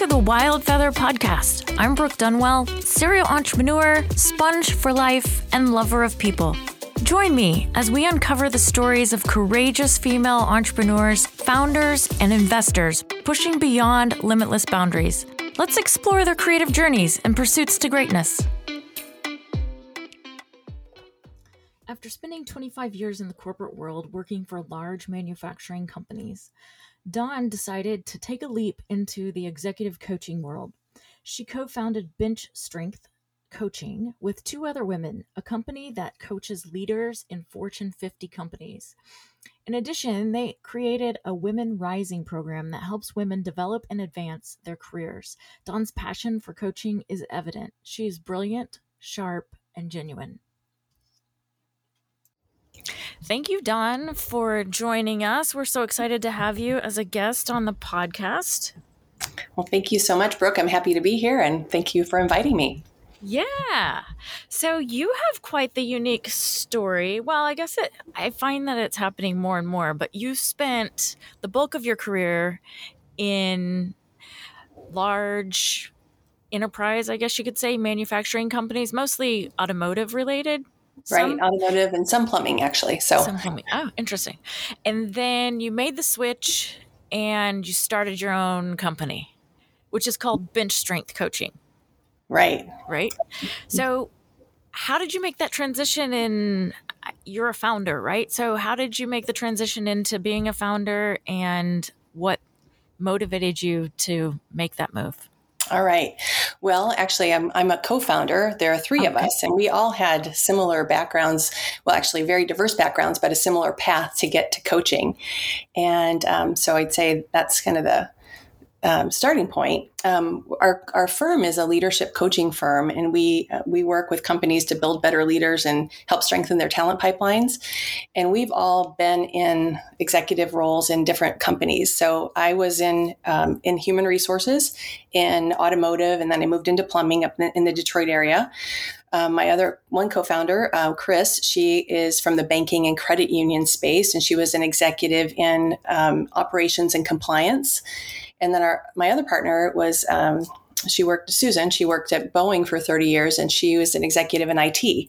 to the Wild Feather Podcast. I'm Brooke Dunwell, serial entrepreneur, sponge for life, and lover of people. Join me as we uncover the stories of courageous female entrepreneurs, founders, and investors pushing beyond limitless boundaries. Let's explore their creative journeys and pursuits to greatness. After spending 25 years in the corporate world working for large manufacturing companies, Dawn decided to take a leap into the executive coaching world. She co founded BenchStrength Coaching with two other women, a company that coaches leaders in Fortune 50 companies. In addition, they created a Women Rising program that helps women develop and advance their careers. Dawn's passion for coaching is evident. She is brilliant, sharp, and genuine. Thank you, Dawn, for joining us. We're so excited to have you as a guest on the podcast. Well, thank you so much, Brooke. I'm happy to be here and thank you for inviting me. Yeah. So you have quite the unique story. Well, I guess it I find that it's happening more and more, but you spent the bulk of your career in large enterprise, I guess you could say, manufacturing companies, mostly automotive related. Right, some, automotive and some plumbing actually. So some plumbing. Oh, interesting. And then you made the switch and you started your own company, which is called BenchStrength Coaching. Right. Right. So how did you make that transition in you're a founder, right? So how did you make the transition into being a founder and what motivated you to make that move? All right. Well, actually, I'm, I'm a co founder. There are three okay. of us, and we all had similar backgrounds. Well, actually, very diverse backgrounds, but a similar path to get to coaching. And um, so I'd say that's kind of the um, starting point. Um, our, our firm is a leadership coaching firm, and we uh, we work with companies to build better leaders and help strengthen their talent pipelines. And we've all been in executive roles in different companies. So I was in um, in human resources, in automotive, and then I moved into plumbing up in the Detroit area. Um, my other one co-founder, uh, Chris, she is from the banking and credit union space, and she was an executive in um, operations and compliance. And then our my other partner was um, she worked Susan. She worked at Boeing for 30 years, and she was an executive in IT.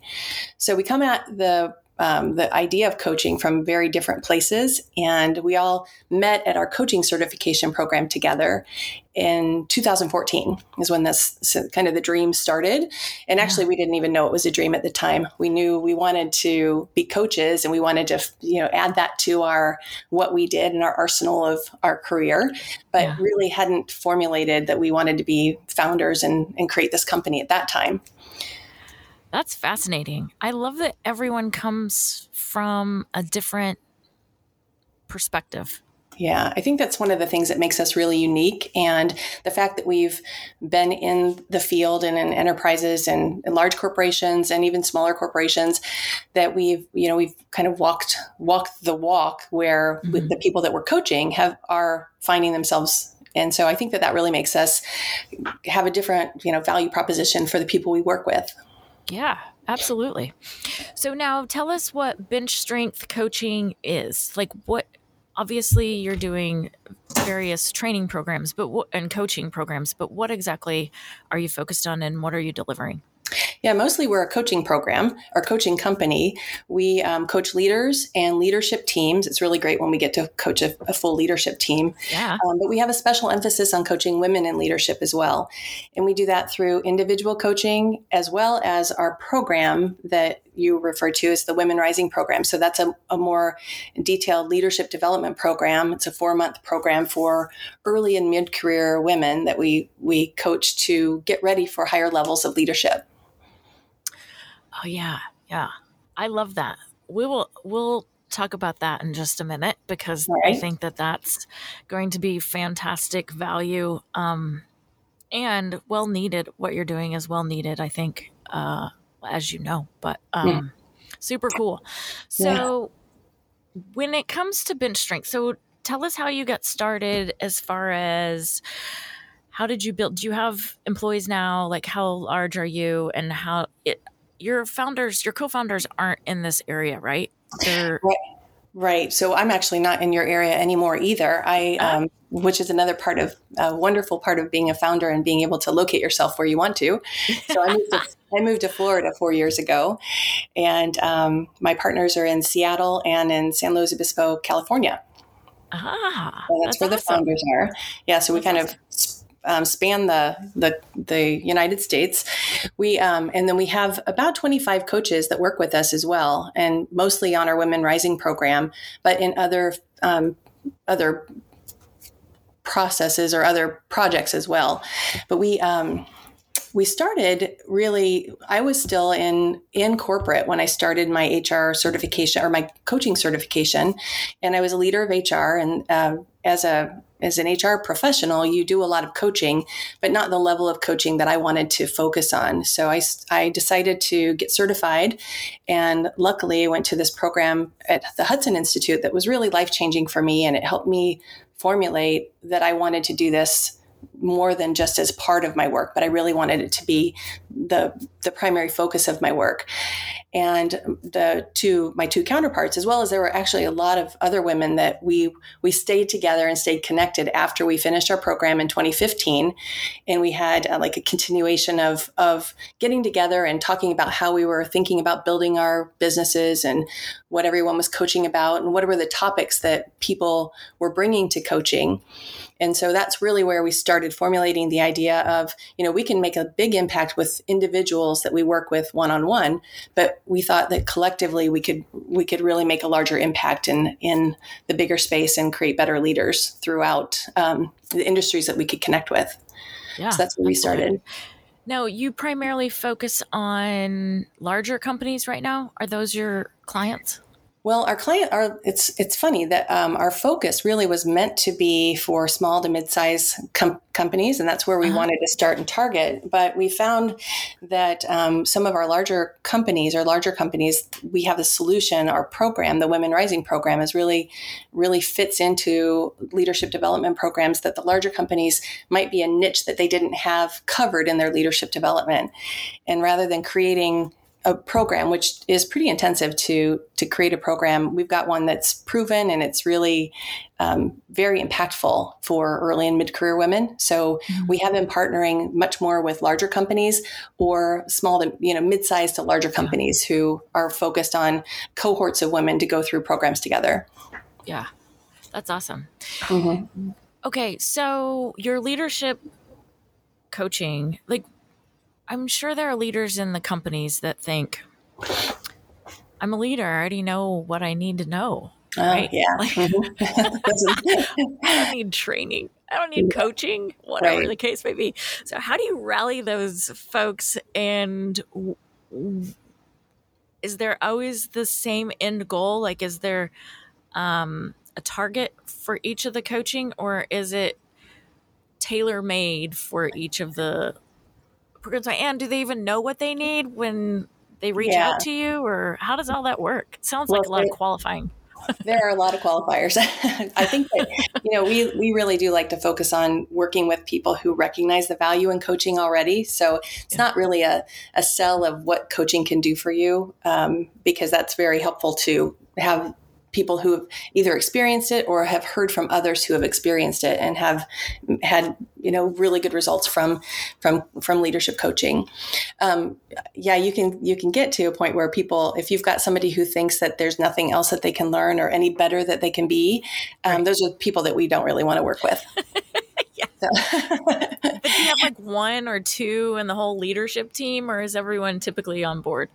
So we come at the um, the idea of coaching from very different places. And we all met at our coaching certification program together in 2014 is when this so kind of the dream started. And actually, yeah. we didn't even know it was a dream at the time. We knew we wanted to be coaches and we wanted to, you know, add that to our what we did in our arsenal of our career, but yeah. really hadn't formulated that we wanted to be founders and, and create this company at that time. That's fascinating. I love that everyone comes from a different perspective. Yeah, I think that's one of the things that makes us really unique. And the fact that we've been in the field and in enterprises and, large corporations and even smaller corporations, that we've, you know, we've kind of walked walked the walk where mm-hmm. the people that we're coaching have are finding themselves and so I think that that really makes us have a different, you know, value proposition for the people we work with. Yeah, absolutely. So now tell us what bench strength coaching is. Like what obviously you're doing various training programs but what, and coaching programs, but what exactly are you focused on and what are you delivering? Yeah, mostly we're a coaching program or coaching company. We um, coach leaders and leadership teams. It's really great when we get to coach a, a full leadership team. Yeah. Um, but we have a special emphasis on coaching women in leadership as well. And we do that through individual coaching as well as our program that you refer to as the Women Rising program. So that's a, a more detailed leadership development program. It's a four month program for early and mid career women that we, we coach to get ready for higher levels of leadership. Oh yeah, yeah. I love that. We will we'll talk about that in just a minute because right. I think that that's going to be fantastic value um, and well needed. What you're doing is well needed, I think, uh, as you know. But um, yeah. super cool. So yeah. when it comes to bench strength, so tell us how you got started as far as how did you build do you have employees now like how large are you and how it your founders, your co-founders aren't in this area, right? They're right. Right. So I'm actually not in your area anymore either. I, ah. um, which is another part of a wonderful part of being a founder and being able to locate yourself where you want to. So I moved to, I moved to Florida four years ago, and um, my partners are in Seattle and in San Luis Obispo, California. Ah, so that's, that's, where the founders are. Yeah. So we that's kind awesome. of um, span the, the the United States. We um, and then we have about 25 coaches that work with us as well, and mostly on our Women Rising program, but in other um, other processes or other projects as well. But we um, we started really i was still in in corporate when i started my hr certification or my coaching certification and i was a leader of hr and uh, as a as an HR professional, you do a lot of coaching, but not the level of coaching that I wanted to focus on. So I, I decided to get certified. And luckily, I went to this program at the Hudson Institute that was really life changing for me. And it helped me formulate that I wanted to do this more than just as part of my work, but I really wanted it to be the the primary focus of my work. And the two my two counterparts, as well as there were actually a lot of other women that we we stayed together and stayed connected after we finished our program in 2015, and we had uh, like a continuation of of getting together and talking about how we were thinking about building our businesses and what everyone was coaching about and what were the topics that people were bringing to coaching. And so that's really where we started formulating the idea of, you know, we can make a big impact with individuals that we work with one on one, but we thought that collectively we could we could really make a larger impact in in the bigger space and create better leaders throughout um, the industries that we could connect with. Yeah, so that's where we started. Now, you primarily focus on larger companies right now. Are those your clients? Well, our client, our it's it's funny that um, our focus really was meant to be for small to mid-size com- companies, and that's where we uh-huh. wanted to start and target. But we found that um, some of our larger companies, or larger companies, we have a solution. Our program, the Women Rising program, is really really fits into leadership development programs that the larger companies might be a niche that they didn't have covered in their leadership development, and rather than creating a program which is pretty intensive to to create a program we've got one that's proven and it's really um, very impactful for early and mid-career women so mm-hmm. we have been partnering much more with larger companies or small to you know mid-sized to larger companies yeah. who are focused on cohorts of women to go through programs together yeah that's awesome mm-hmm. okay so your leadership coaching like I'm sure there are leaders in the companies that think, I'm a leader. I already know what I need to know. Oh, right? yeah. Like, I don't need training. I don't need coaching, whatever right. the case may be. So, how do you rally those folks? And is there always the same end goal? Like, is there um, a target for each of the coaching, or is it tailor made for each of the programs and do they even know what they need when they reach yeah. out to you? Or how does all that work? It sounds well, like a lot of qualifying. There are a lot of qualifiers. I think that you know we we really do like to focus on working with people who recognize the value in coaching already. So it's yeah. not really a, a sell of what coaching can do for you um, because that's very helpful to have people who have either experienced it or have heard from others who have experienced it and have had you know really good results from from from leadership coaching um, yeah you can you can get to a point where people if you've got somebody who thinks that there's nothing else that they can learn or any better that they can be um, right. those are people that we don't really want to work with yeah. but do you have like one or two in the whole leadership team or is everyone typically on board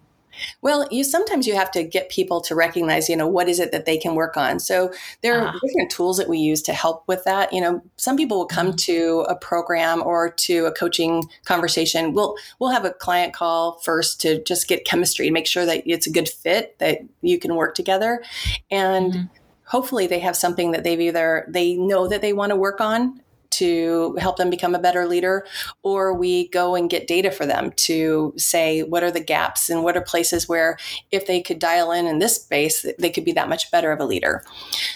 well, you sometimes you have to get people to recognize, you know, what is it that they can work on. So there are uh different tools that we use to help with that. You know, some people will come mm-hmm. to a program or to a coaching conversation. We'll we'll have a client call first to just get chemistry, and make sure that it's a good fit, that you can work together, and. Mm-hmm hopefully they have something that they've either they know that they want to work on to help them become a better leader, or we go and get data for them to say what are the gaps and what are places where if they could dial in in this space, they could be that much better of a leader.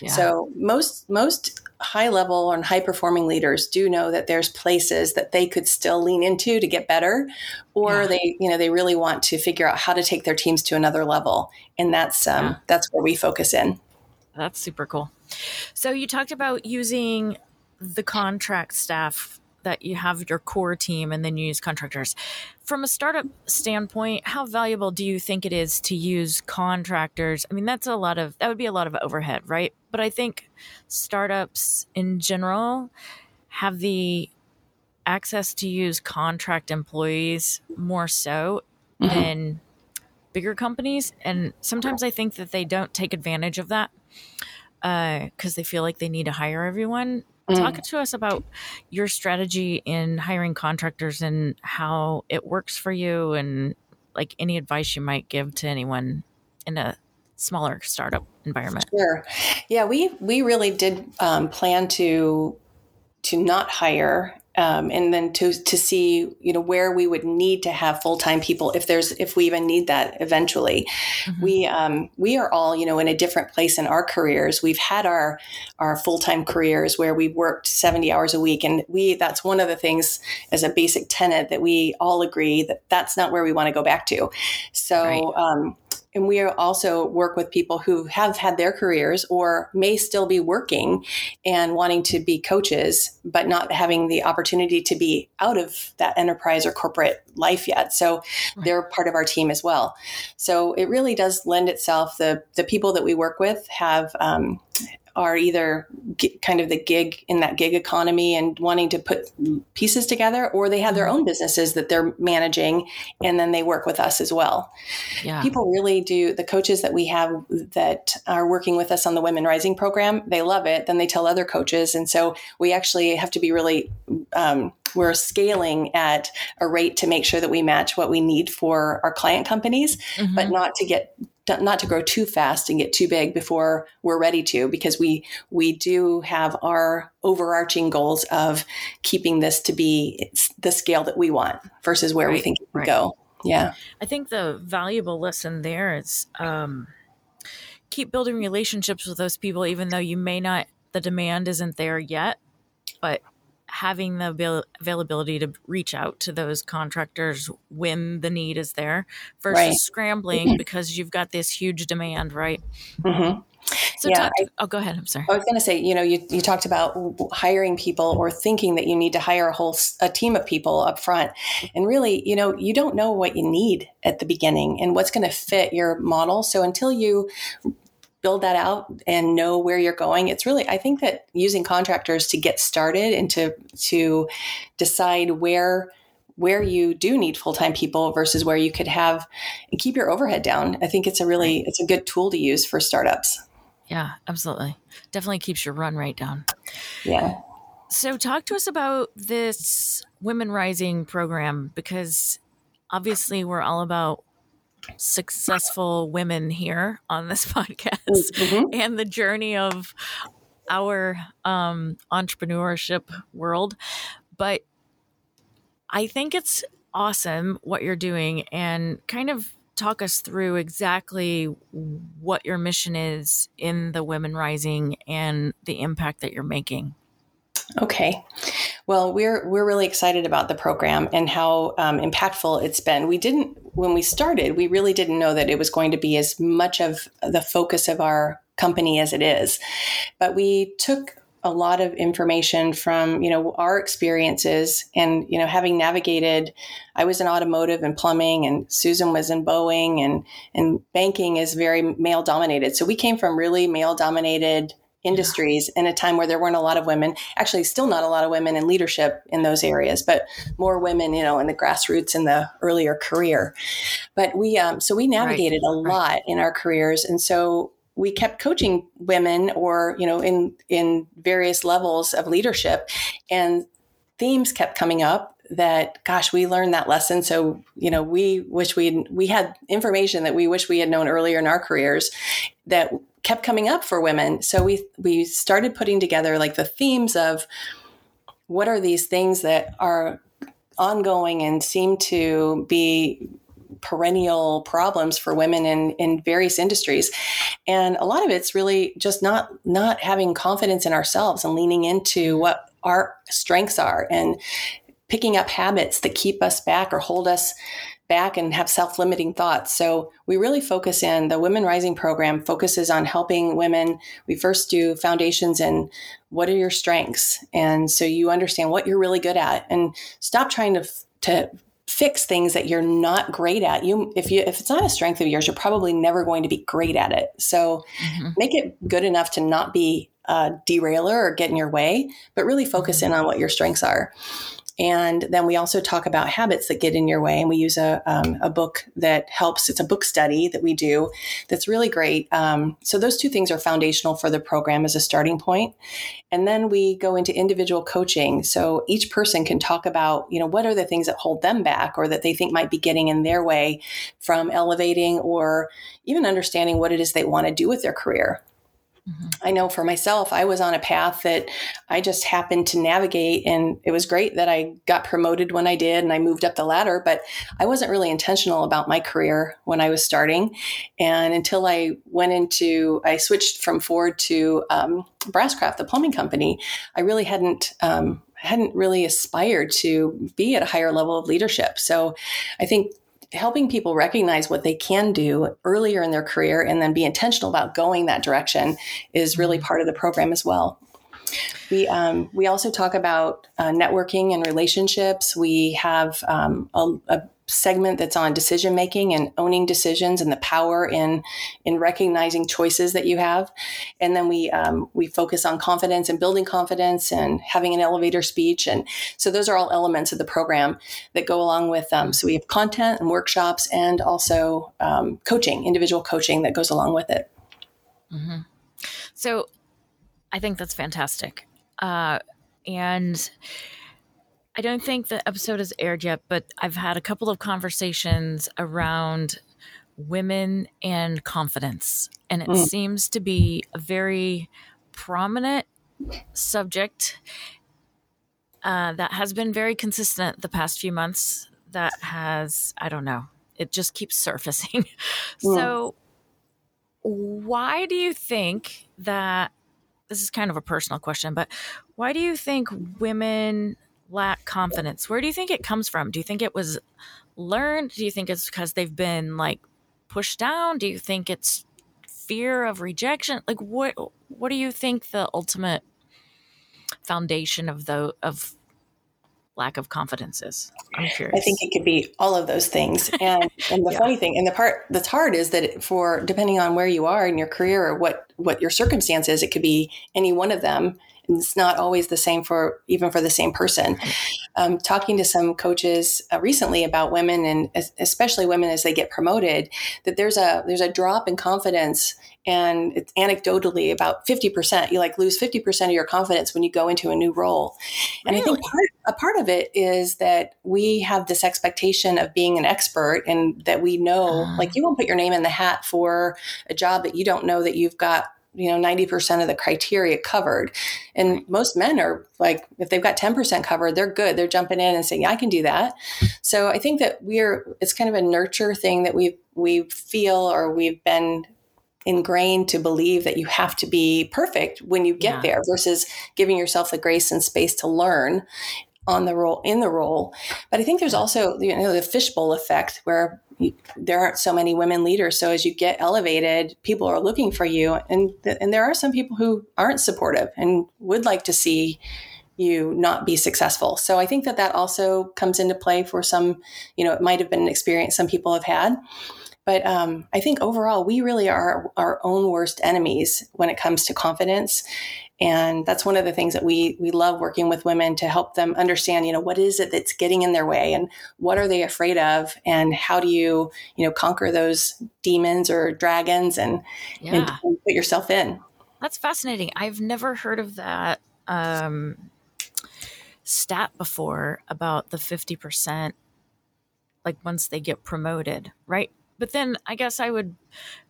Yeah. So most most high level and high performing leaders do know that there's places that they could still lean into to get better or yeah. they you know they really want to figure out how to take their teams to another level and that's um, yeah. that's where we focus in that's super cool. So you talked about using the contract staff that you have your core team and then you use contractors. From a startup standpoint, how valuable do you think it is to use contractors? I mean, that's a lot of that would be a lot of overhead, right? But I think startups in general have the access to use contract employees more so mm-hmm. than bigger companies. And sometimes I think that they don't take advantage of that because uh, they feel like they need to hire everyone. Mm. Talk to us about your strategy in hiring contractors and how it works for you, and like any advice you might give to anyone in a smaller startup environment. Sure. Yeah, we we really did um, plan to to not hire um, and then to to see you know where we would need to have full time people if there's if we even need that eventually. Mm-hmm. We um, we are all you know in a different place in our careers. We've had our our full time careers where we worked seventy hours a week, and we that's one of the things as a basic tenet that we all agree that that's not where we want to go back to. So. Right. Um, and we also work with people who have had their careers or may still be working and wanting to be coaches, but not having the opportunity to be out of that enterprise or corporate life yet. So they're part of our team as well. So it really does lend itself. The the people that we work with have um, are either kind of the gig in that gig economy and wanting to put pieces together, or they have their mm-hmm. own businesses that they're managing and then they work with us as well. Yeah. People really do, the coaches that we have that are working with us on the Women Rising program, they love it. Then they tell other coaches. And so we actually have to be really, um, we're scaling at a rate to make sure that we match what we need for our client companies, mm-hmm. but not to get not to grow too fast and get too big before we're ready to because we we do have our overarching goals of keeping this to be the scale that we want versus where right, we think it would right. go yeah i think the valuable lesson there is um, keep building relationships with those people even though you may not the demand isn't there yet but having the avail- availability to reach out to those contractors when the need is there versus right. scrambling mm-hmm. because you've got this huge demand, right? Mm-hmm. So, yeah, talk, I, oh, go ahead. I'm sorry. I was going to say, you know, you, you talked about hiring people or thinking that you need to hire a whole a team of people up front, and really, you know, you don't know what you need at the beginning and what's going to fit your model. So until you build that out and know where you're going. It's really i think that using contractors to get started and to to decide where where you do need full-time people versus where you could have and keep your overhead down i think it's a really it's a good tool to use for startups. Yeah absolutely. Definitely keeps your run rate down. Yeah. So talk to us about this women rising program because obviously we're all about successful women here on this podcast mm-hmm. and the journey of our um, entrepreneurship world. But I think it's awesome what you're doing and kind of talk us through exactly what your mission is in the Women Rising and the impact that you're making. Okay. Well, we're we're really excited about the program and how um, impactful it's been. We didn't when we started, we really didn't know that it was going to be as much of the focus of our company as it is, but we took a lot of information from you know our experiences and you know having navigated i was in automotive and plumbing and susan was in boeing and and banking is very male dominated so we came from really male dominated industries in a time where there weren't a lot of women actually still not a lot of women in leadership in those areas but more women you know in the grassroots in the earlier career but we um, so we navigated right. a lot right. in our careers and so we kept coaching women or you know in in various levels of leadership and themes kept coming up that gosh we learned that lesson so you know we wish we we had information that we wish we had known earlier in our careers that kept coming up for women. So we we started putting together like the themes of what are these things that are ongoing and seem to be perennial problems for women in, in various industries and a lot of it's really just not not having confidence in ourselves and leaning into what our strengths are and picking up habits that keep us back or hold us back and have self-limiting thoughts. So we really focus in the Women Rising program focuses on helping women. We first do foundations and what are your strengths, and so you understand what you're really good at, and stop trying to to fix things that you're not great at. You if you if it's not a strength of yours, you're probably never going to be great at it. So mm-hmm. make it good enough to not be a derailer or get in your way, but really focus mm-hmm. in on what your strengths are. And then we also talk about habits that get in your way. And we use a, um, a book that helps. It's a book study that we do that's really great. Um, so those two things are foundational for the program as a starting point. And then we go into individual coaching. So each person can talk about, you know, what are the things that hold them back or that they think might be getting in their way from elevating or even understanding what it is they want to do with their career. Mm-hmm. I know for myself, I was on a path that I just happened to navigate, and it was great that I got promoted when I did and I moved up the ladder, but I wasn't really intentional about my career when I was starting. And until I went into, I switched from Ford to um, Brasscraft, the plumbing company, I really hadn't. Um, hadn't really aspired to be at a higher level of leadership. So I think helping people recognize what they can do earlier in their career and then be intentional about going that direction is really mm-hmm. part of the program as well. We um, we also talk about uh, networking and relationships. We have um, a, a, segment that's on decision making and owning decisions and the power in in recognizing choices that you have. And then we um, we focus on confidence and building confidence and having an elevator speech. And so those are all elements of the program that go along with. Um, so we have content and workshops and also um, coaching, individual coaching that goes along with it. Mm-hmm. So I think that's fantastic. Uh, and I don't think the episode has aired yet, but I've had a couple of conversations around women and confidence. And it mm. seems to be a very prominent subject uh, that has been very consistent the past few months. That has, I don't know, it just keeps surfacing. Mm. So, why do you think that? This is kind of a personal question, but why do you think women lack confidence. Where do you think it comes from? Do you think it was learned? Do you think it's because they've been like pushed down? Do you think it's fear of rejection? Like what what do you think the ultimate foundation of the of lack of confidence is? I'm curious. I think it could be all of those things. And and the yeah. funny thing, and the part that's hard is that for depending on where you are in your career or what what your circumstance is, it could be any one of them it's not always the same for even for the same person. Um, talking to some coaches uh, recently about women and especially women as they get promoted, that there's a there's a drop in confidence, and it's anecdotally about fifty percent. You like lose fifty percent of your confidence when you go into a new role, and really? I think part, a part of it is that we have this expectation of being an expert and that we know, uh. like you won't put your name in the hat for a job that you don't know that you've got you know 90% of the criteria covered. And most men are like if they've got 10% covered they're good. They're jumping in and saying yeah, i can do that. So i think that we're it's kind of a nurture thing that we we feel or we've been ingrained to believe that you have to be perfect when you get yeah. there versus giving yourself the grace and space to learn on the role in the role. But i think there's also you know the fishbowl effect where there aren't so many women leaders. So as you get elevated, people are looking for you, and th- and there are some people who aren't supportive and would like to see you not be successful. So I think that that also comes into play for some. You know, it might have been an experience some people have had. But um, I think overall, we really are our own worst enemies when it comes to confidence and that's one of the things that we we love working with women to help them understand you know what is it that's getting in their way and what are they afraid of? And how do you you know conquer those demons or dragons and, yeah. and, put yourself in? That's fascinating. I've never heard of that um, stat before about the 50% like once they get promoted right? But then i guess i would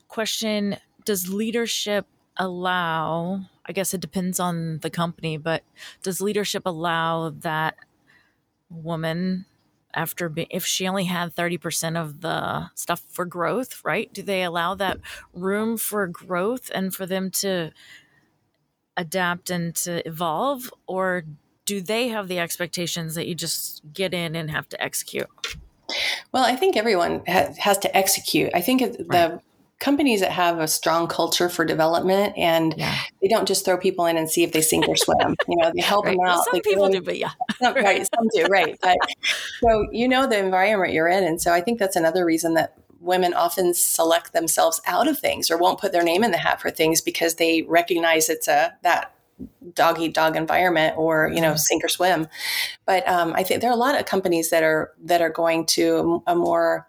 question does leadership allow I guess it depends on the company, but does leadership allow that woman after be, if she only had 30% of the stuff for growth, right? Do they allow that room for growth and for them to adapt and to evolve or do they have the expectations that you just get in and have to execute? Well, I think everyone ha- has to execute. I think the right. Companies that have a strong culture for development and yeah. they don't just throw people in and see if they sink or swim. You know, they help right. them out. Well, some they people do, but yeah, right. Some do, right. But so you know the environment you're in, and so I think that's another reason that women often select themselves out of things or won't put their name in the hat for things because they recognize it's a that dog eat dog environment or you know mm-hmm. sink or swim but um, i think there are a lot of companies that are that are going to a more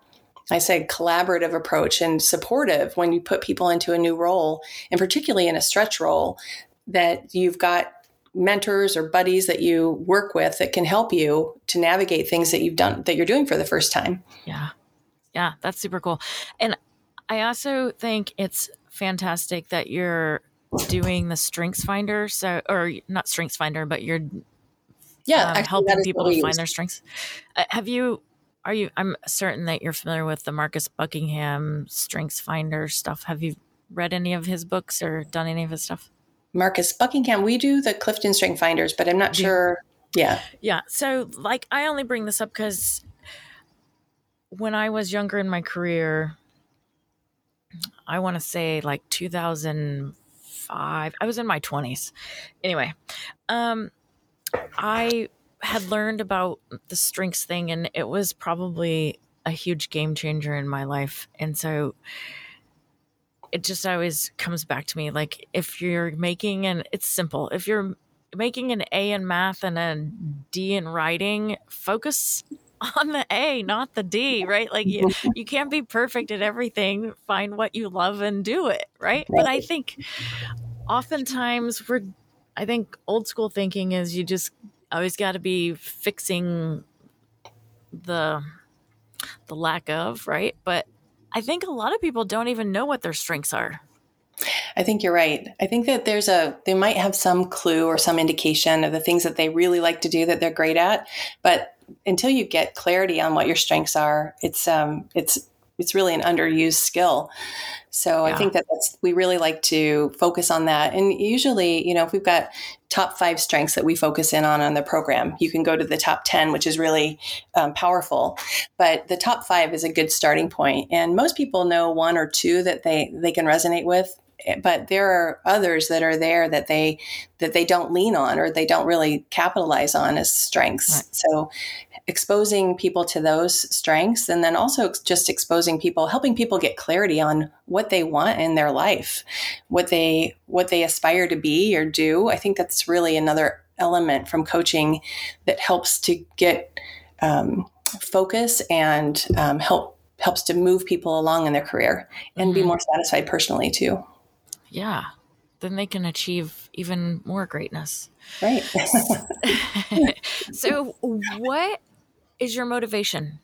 I said collaborative approach and supportive when you put people into a new role, and particularly in a stretch role, that you've got mentors or buddies that you work with that can help you to navigate things that you've done that you're doing for the first time. Yeah. Yeah, that's super cool. And I also think it's fantastic that you're doing the strengths finder so or not strengths finder but you're yeah um, helping people to find their strengths uh, have you are you i'm certain that you're familiar with the marcus buckingham strengths finder stuff have you read any of his books or done any of his stuff marcus buckingham we do the clifton strength finders but i'm not sure yeah yeah so like i only bring this up because when I was younger in my career, I want to say like 2005. I was in my 20s. Anyway, um, I had learned about the strengths thing, and it was probably a huge game changer in my life. And so it just always comes back to me like if you're making and it's simple if you're making an a in math and a d in writing focus on the A, not the D, right? Like you, you can't be perfect at everything. Find what you love and do it, right? But I think oftentimes we're, I think old school thinking is you just always got to be fixing the the lack of, right? But I think a lot of people don't even know what their strengths are. I think you're right. I think that there's a they might have some clue or some indication of the things that they really like to do that they're great at, but until you get clarity on what your strengths are, it's um, it's it's really an underused skill. So yeah. I think that that's, we really like to focus on that. And usually, you know, if we've got top five strengths that we focus in on on the program, you can go to the top 10, which is really um, powerful. But the top five is a good starting point. And most people know one or two that they, they can resonate with but there are others that are there that they that they don't lean on or they don't really capitalize on as strengths right. so exposing people to those strengths and then also just exposing people helping people get clarity on what they want in their life what they what they aspire to be or do i think that's really another element from coaching that helps to get um, focus and um, help helps to move people along in their career and mm-hmm. be more satisfied personally too yeah, then they can achieve even more greatness. Right. so, what is your motivation?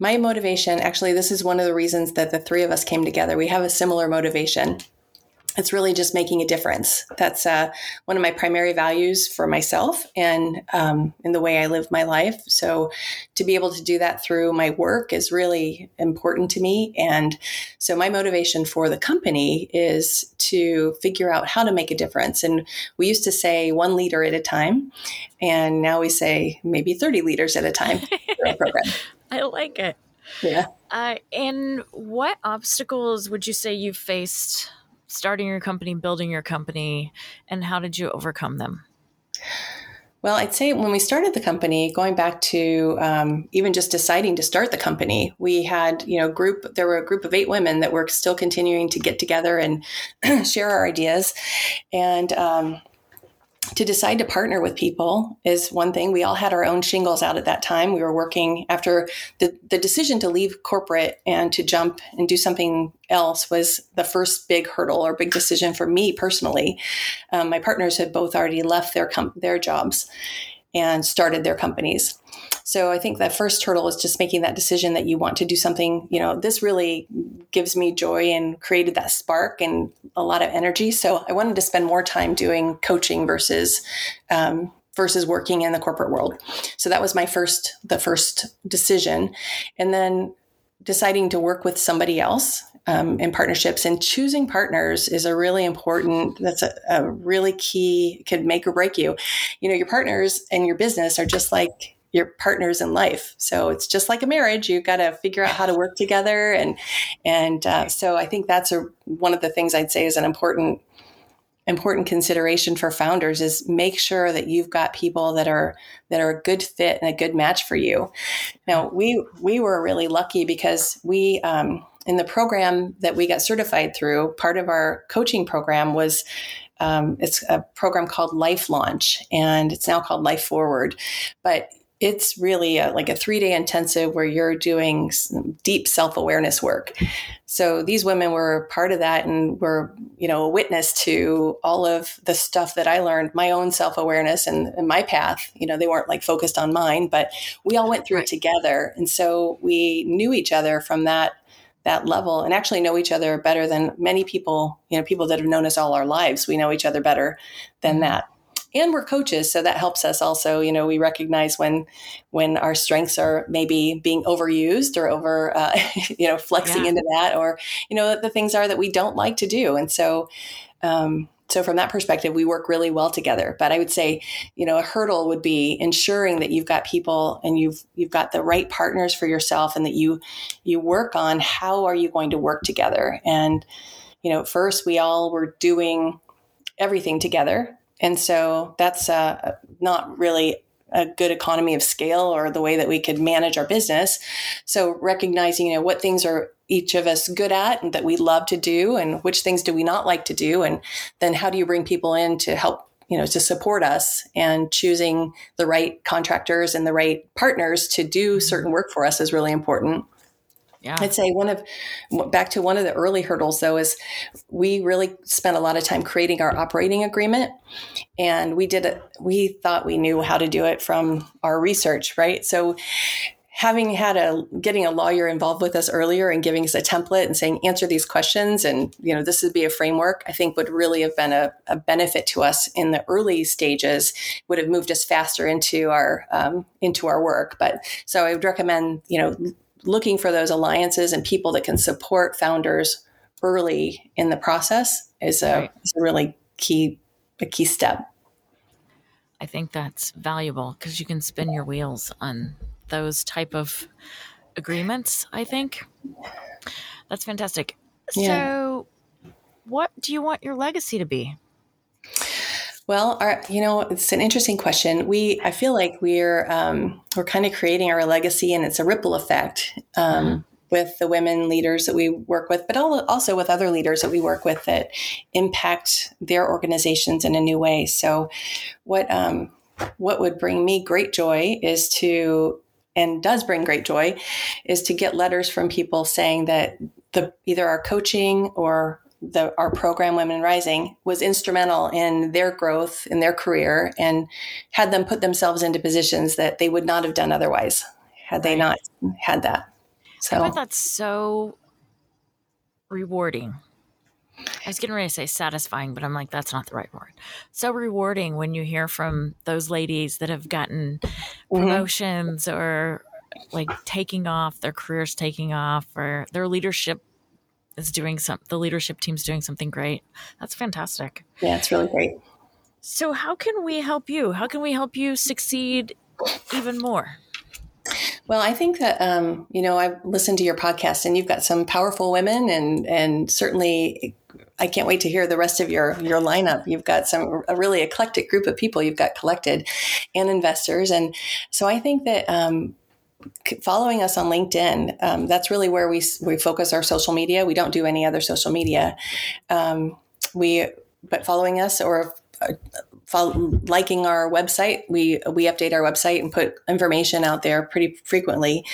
My motivation, actually, this is one of the reasons that the three of us came together. We have a similar motivation it's really just making a difference. That's uh, one of my primary values for myself and um, in the way I live my life. So to be able to do that through my work is really important to me. And so my motivation for the company is to figure out how to make a difference. And we used to say one leader at a time, and now we say maybe 30 leaders at a time. I like it. Yeah. Uh, and what obstacles would you say you faced starting your company, building your company, and how did you overcome them? Well, I'd say when we started the company, going back to um, even just deciding to start the company, we had you know group. There were a group of eight women that were still continuing to get together and share our ideas, and um, to decide to partner with people is one thing. We all had our own shingles out at that time. We were working after the, the decision to leave corporate and to jump and do something else was the first big hurdle or big decision for me personally. Um, my partners had both already left their com- their jobs and started their companies. So I think that first hurdle is just making that decision that you want to do something, you know, this really gives me joy and created that spark and a lot of energy. So I wanted to spend more time doing coaching versus um, versus working in the corporate world. So that was my first the first decision. And then deciding to work with somebody else um, in partnerships and choosing partners is a really important that's a, a really key could make or break you you know your partners and your business are just like your partners in life. So it's just like a marriage. You've got to figure out how to work together. And, and uh, so I think that's a, one of the things I'd say is an important, important consideration for founders is make sure that you've got people that are, that are a good fit and a good match for you. Now we, we were really lucky because we, um, in the program that we got certified through, part of our coaching program was um, it's a program called Life Launch, and it's now called Life Forward. But it's really a, like a three day intensive where you're doing deep self awareness work. So these women were part of that and were, you know, a witness to all of the stuff that I learned, my own self awareness and, and, my path. You know, they weren't like focused on mine, but we all went through right. it together. And so we knew each other from that that level and actually know each other better than many people, you know, people that have known us all our lives. We know each other better than mm-hmm. that and we're coaches so that helps us also you know we recognize when when our strengths are maybe being overused or over uh, you know flexing yeah. into that or you know the things are that we don't like to do. And so um, so from that perspective we work really well together. But i would say you know a hurdle would be ensuring that you've got people and you've you've got the right partners for yourself and that you you work on how are you going to work together. And you know first we all were doing everything together and so that's uh, not really a good economy of scale or the way that we could manage our business. So recognizing, you know, what things are each of us good at and that we love to do and which things do we not like to do and then how do you bring people in to help you know to support us and choosing the right contractors and the right partners to do certain work for us is really important yeah. I'd say one of back to one of the early hurdles though is we really spent a lot of time creating our operating agreement and we did it we thought we knew how to do it from our research, right? So having had a getting a lawyer involved with us earlier and giving us a template and saying answer these questions and you know this would be a framework i think would really have been a, a benefit to us in the early stages would have moved us faster into our um, into our work but so i would recommend you know looking for those alliances and people that can support founders early in the process is a, right. is a really key a key step. I think that's valuable because you can spin your wheels on those type of agreements. I think that's fantastic. Yeah. So, what do you want your legacy to be? Well, our, you know, it's an interesting question. We, I feel like we're um, we're kind of creating our legacy, and it's a ripple effect um, mm-hmm. with the women leaders that we work with, but also with other leaders that we work with that impact their organizations in a new way. So, what um, what would bring me great joy is to and does bring great joy is to get letters from people saying that the either our coaching or the, our program Women Rising was instrumental in their growth in their career and had them put themselves into positions that they would not have done otherwise had they not had that. So I thought that's so rewarding. I was getting ready to say satisfying, but I'm like, that's not the right word. So rewarding when you hear from those ladies that have gotten mm-hmm. promotions mm-hmm. or like taking off, their careers taking off, or their leadership is doing some the leadership team's doing something great. That's fantastic. Yeah, it's really great. So how can we help you? How can we help you succeed even more? Well, I think that um, you know I've listened to your podcast, and you've got some powerful women, and and certainly I can't wait to hear the rest of your your lineup. You've got some a really eclectic group of people you've got collected, and investors, and so I think that um, following us on LinkedIn. Um, that's really where we we focus our social media. We don't do any other social media. Um, we but following us or uh, liking our website, we we update our website and put information out there pretty frequently.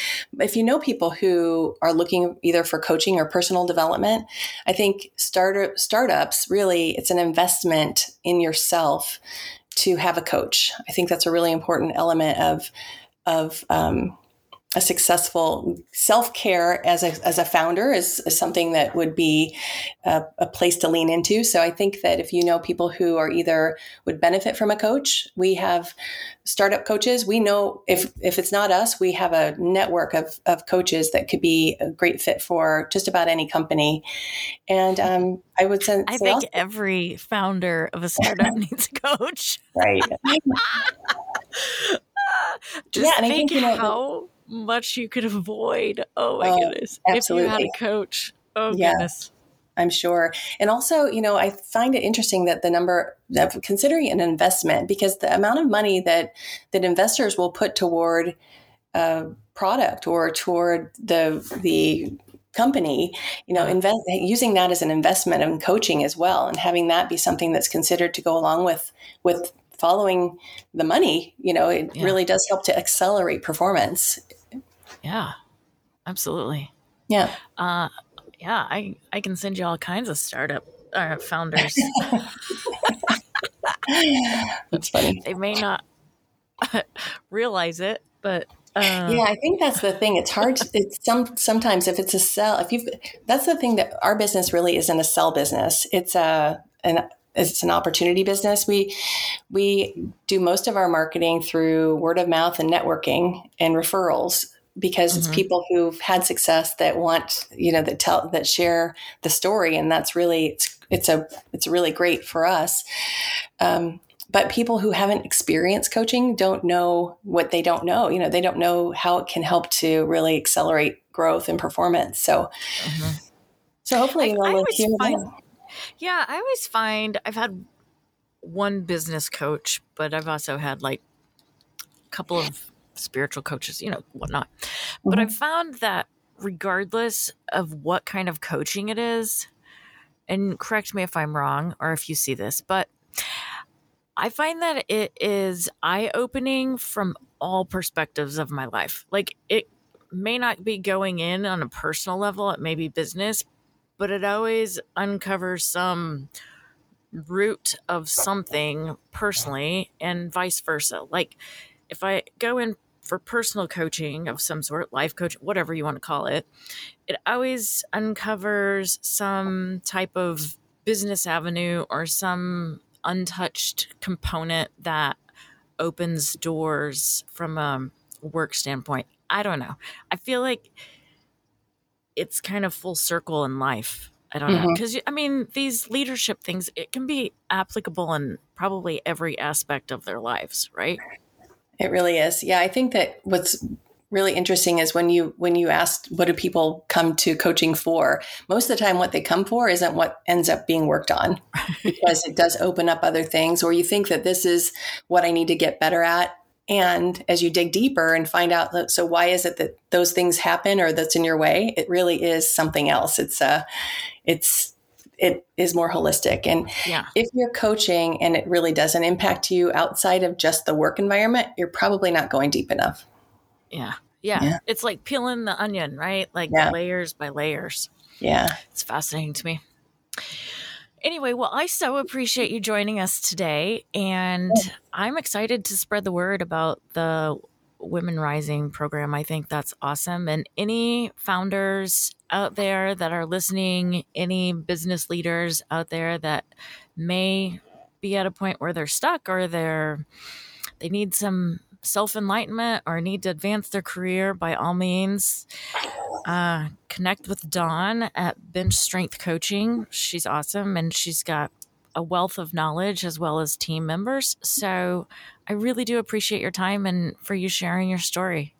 If you know people who are looking either for coaching or personal development, I think startup startups really it's an investment in yourself to have a coach. I think that's a really important element of of um, a successful self care as a, as a founder is, is something that would be a, a, place to lean into. So I think that if you know people who are either would benefit from a coach, we have startup coaches. We know if if it's not us, we have a network of, of coaches that could be a great fit for just about any company. And um, I would say, I think also, every founder of a startup needs a coach. Right. Just yeah, and I think, you know, how much you could avoid. Oh my oh, goodness. Absolutely. If you had a coach. Oh yeah. goodness. I'm sure. And also, you know, I find it interesting that the number of considering an investment because the amount of money that that investors will put toward a product or toward the the company, you know, invest using that as an investment in coaching as well and having that be something that's considered to go along with with following the money, you know, it yeah. really does help to accelerate performance. Yeah. Absolutely. Yeah. Uh, yeah, I I can send you all kinds of startup uh, founders. that's funny. They may not realize it, but uh, yeah, I think that's the thing. It's hard. To, it's some sometimes if it's a sell. If you've that's the thing that our business really isn't a sell business. It's a an it's an opportunity business. We we do most of our marketing through word of mouth and networking and referrals because mm-hmm. it's people who've had success that want you know that tell that share the story and that's really it's it's a it's really great for us um, but people who haven't experienced coaching don't know what they don't know you know they don't know how it can help to really accelerate growth and performance so mm-hmm. so hopefully I, I always find, yeah i always find i've had one business coach but i've also had like a couple of spiritual coaches, you know, whatnot. Mm-hmm. But I found that regardless of what kind of coaching it is, and correct me if I'm wrong or if you see this, but I find that it is eye opening from all perspectives of my life. Like it may not be going in on a personal level, it may be business, but it always uncovers some root of something personally and vice versa. Like if I go in for personal coaching of some sort, life coach, whatever you want to call it, it always uncovers some type of business avenue or some untouched component that opens doors from a work standpoint. I don't know. I feel like it's kind of full circle in life. I don't mm-hmm. know. Because, I mean, these leadership things, it can be applicable in probably every aspect of their lives, right? It really is. Yeah, I think that what's really interesting is when you when you asked what do people come to coaching for? Most of the time what they come for isn't what ends up being worked on because it does open up other things or you think that this is what i need to get better at. And as you dig deeper and find out that, so why is it that those things happen or that's in your way it really is something else. It's a it's it is more holistic. And yeah. if you're coaching and it really doesn't impact you outside of just the work environment, you're probably not going deep enough. Yeah. Yeah. yeah. It's like peeling the onion, right? Like yeah. layers by layers. Yeah. It's fascinating to me. Anyway, well, I so appreciate you joining us today. And I'm excited to spread the word about the Women Rising program. I think that's awesome. And any founders out there that are listening, any business leaders out there that may be at a point where they're stuck or they're they need some self enlightenment or need to advance their career, by all means, uh, connect with Dawn at BenchStrength Coaching. She's awesome and she's got a wealth of knowledge as well as team members. So I really do appreciate your time and for you sharing your story.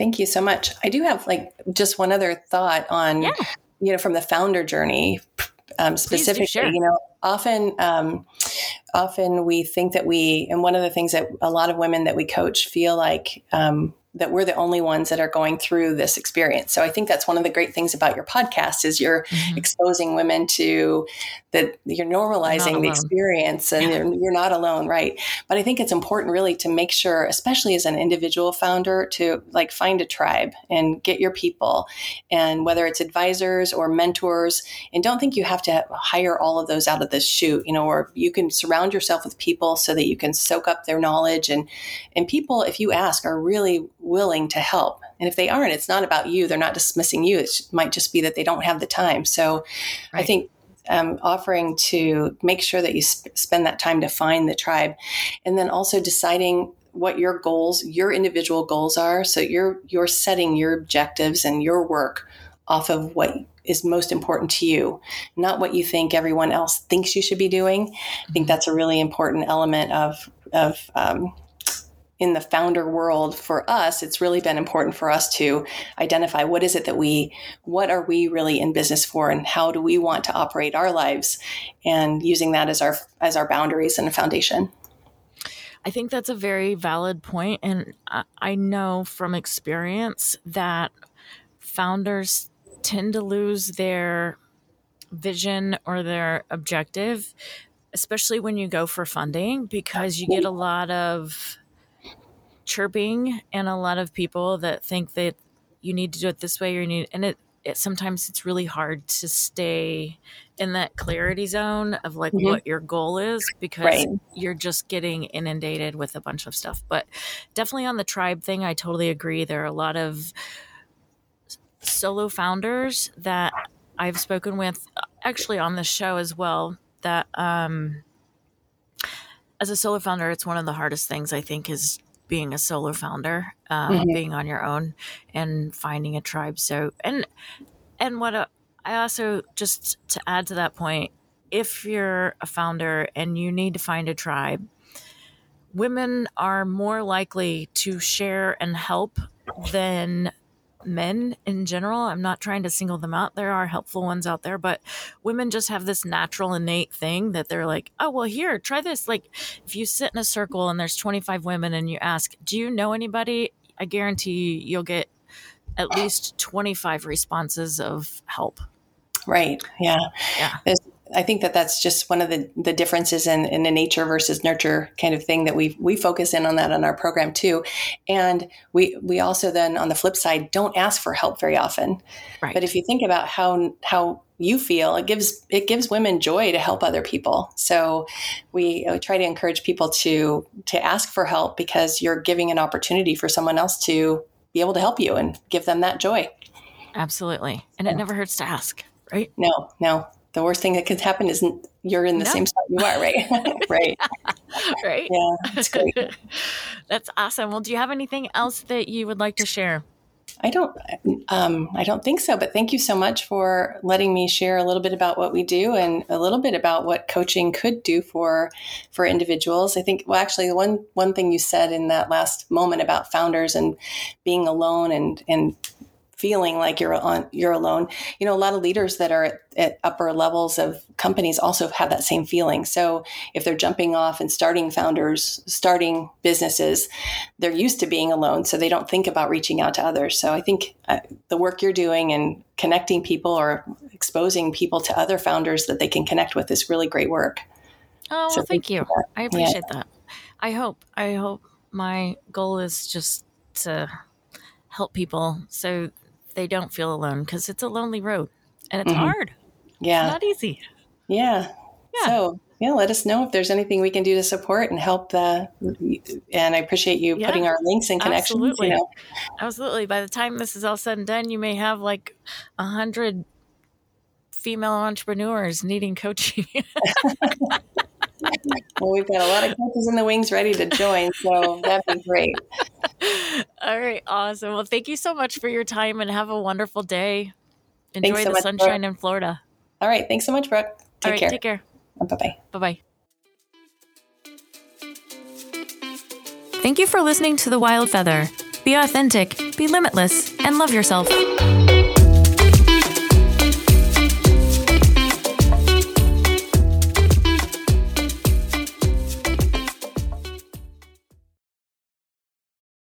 Thank you so much. I do have like just one other thought on, yeah. you know, from the founder journey um, specifically. You know, often, um, often we think that we, and one of the things that a lot of women that we coach feel like um, that we're the only ones that are going through this experience. So I think that's one of the great things about your podcast is you're mm-hmm. exposing women to that you're normalizing the experience and yeah. you're, you're, not alone, right? But I think it's important really to make sure, especially as an individual founder, to like find a tribe and get your people and whether it's advisors or mentors and don't think you have to hire all of those out of the chute, you know, or you can surround yourself with people so that you can soak up their knowledge and and people if you ask are really willing to help. And if they aren't, it's not about you. They're not dismissing you. It might just be that they don't have the time. So right. I think um, offering to make sure that you sp- spend that time to find the tribe. And then also deciding what your goals your individual goals are. So you're you're setting your objectives and your work off of what is most important to you not what you think everyone else thinks you should be doing. I think mm-hmm. that's a really important element of of um, in the founder world for us it's really been important for us to identify what is it that we what are we really in business for and how do we want to operate our lives and using that as our as our boundaries and a foundation. I think that's a very valid point, and I know from experience that founders tend to lose their vision or their objective, especially when you go for funding, because you get a lot of chirping and a lot of people that think that you need to do it this way or you need and it, it sometimes it's really hard to stay in that clarity zone of like mm-hmm. what your goal is because right. you're just getting inundated with a bunch of stuff but definitely on the tribe thing i totally agree there are a lot of solo founders that I've spoken with actually on this show as well that um, as a solo founder, it's one of the hardest things I think is being a solo founder, um, mm-hmm. being on your own and finding a tribe. So, and, and what uh, I also just to add to that point, if you're a founder and you need to find a tribe, women are more likely to share and help than men in general. I'm not trying to single them out. There are helpful ones out there, but women just have this natural innate thing that they're like, oh, well, here, try this. Like, if you sit in a circle and there's 25 women and you ask, do you know anybody? I guarantee you'll get at least 25 responses of help. Right. Yeah. Yeah. There's, I think that that's just one of the, the differences in, in the nature versus nurture kind of thing that we we focus in on that on our program too, and we we also then on the flip side don't ask for help very often. Right. But if you think about how how you feel, it gives it gives women joy to help other people. So we, we try to encourage people to to ask for help because you're giving an opportunity for someone else to be able to help you and give them that joy. Absolutely, and it never hurts to ask right? No, no, the worst thing that could happen is you're in the no. same spot you are, right? right. right. Yeah, that's great. that's awesome. Well, do you have anything else that you would like to share? I don't. Um, I don't think so. But thank you so much for letting me share a little bit about what we do and a little bit about what coaching could do for for individuals. I think. Well, actually, one one thing you said in that last moment about founders and being alone and and feeling like you're on you're alone. You know, a lot of leaders that are at, at, upper levels of companies also have that same feeling. So if they're jumping off and starting founders, starting businesses, they're used to being alone, so they don't think about reaching out to others. So I think uh, the work you're doing and connecting people or exposing people to other founders that they can connect with is really great work. Oh, well, thank you. I appreciate yeah. that. I hope I hope my goal is just to help people so they don't feel alone because it's a lonely road and it's mm-hmm. hard. Yeah. It's not easy. Yeah. Yeah. So, yeah, let us know if there's anything we can do to support and help the. And I appreciate you yeah, putting our links in connections. Absolutely. You know. Absolutely. By the time this is all said and done, you may have like a hundred female entrepreneurs needing coaching. well, we've got a lot of coaches in the wings ready to join, so that'd be great. All right, awesome. Well, thank you so much for your time and have a wonderful day. Enjoy the sunshine Brooke. in Florida. All right, thanks so much, Brooke. Take All right, care. Take care. Bye bye. Bye bye. Thank you for listening to The Wild Feather. Be authentic, be limitless, and love yourself.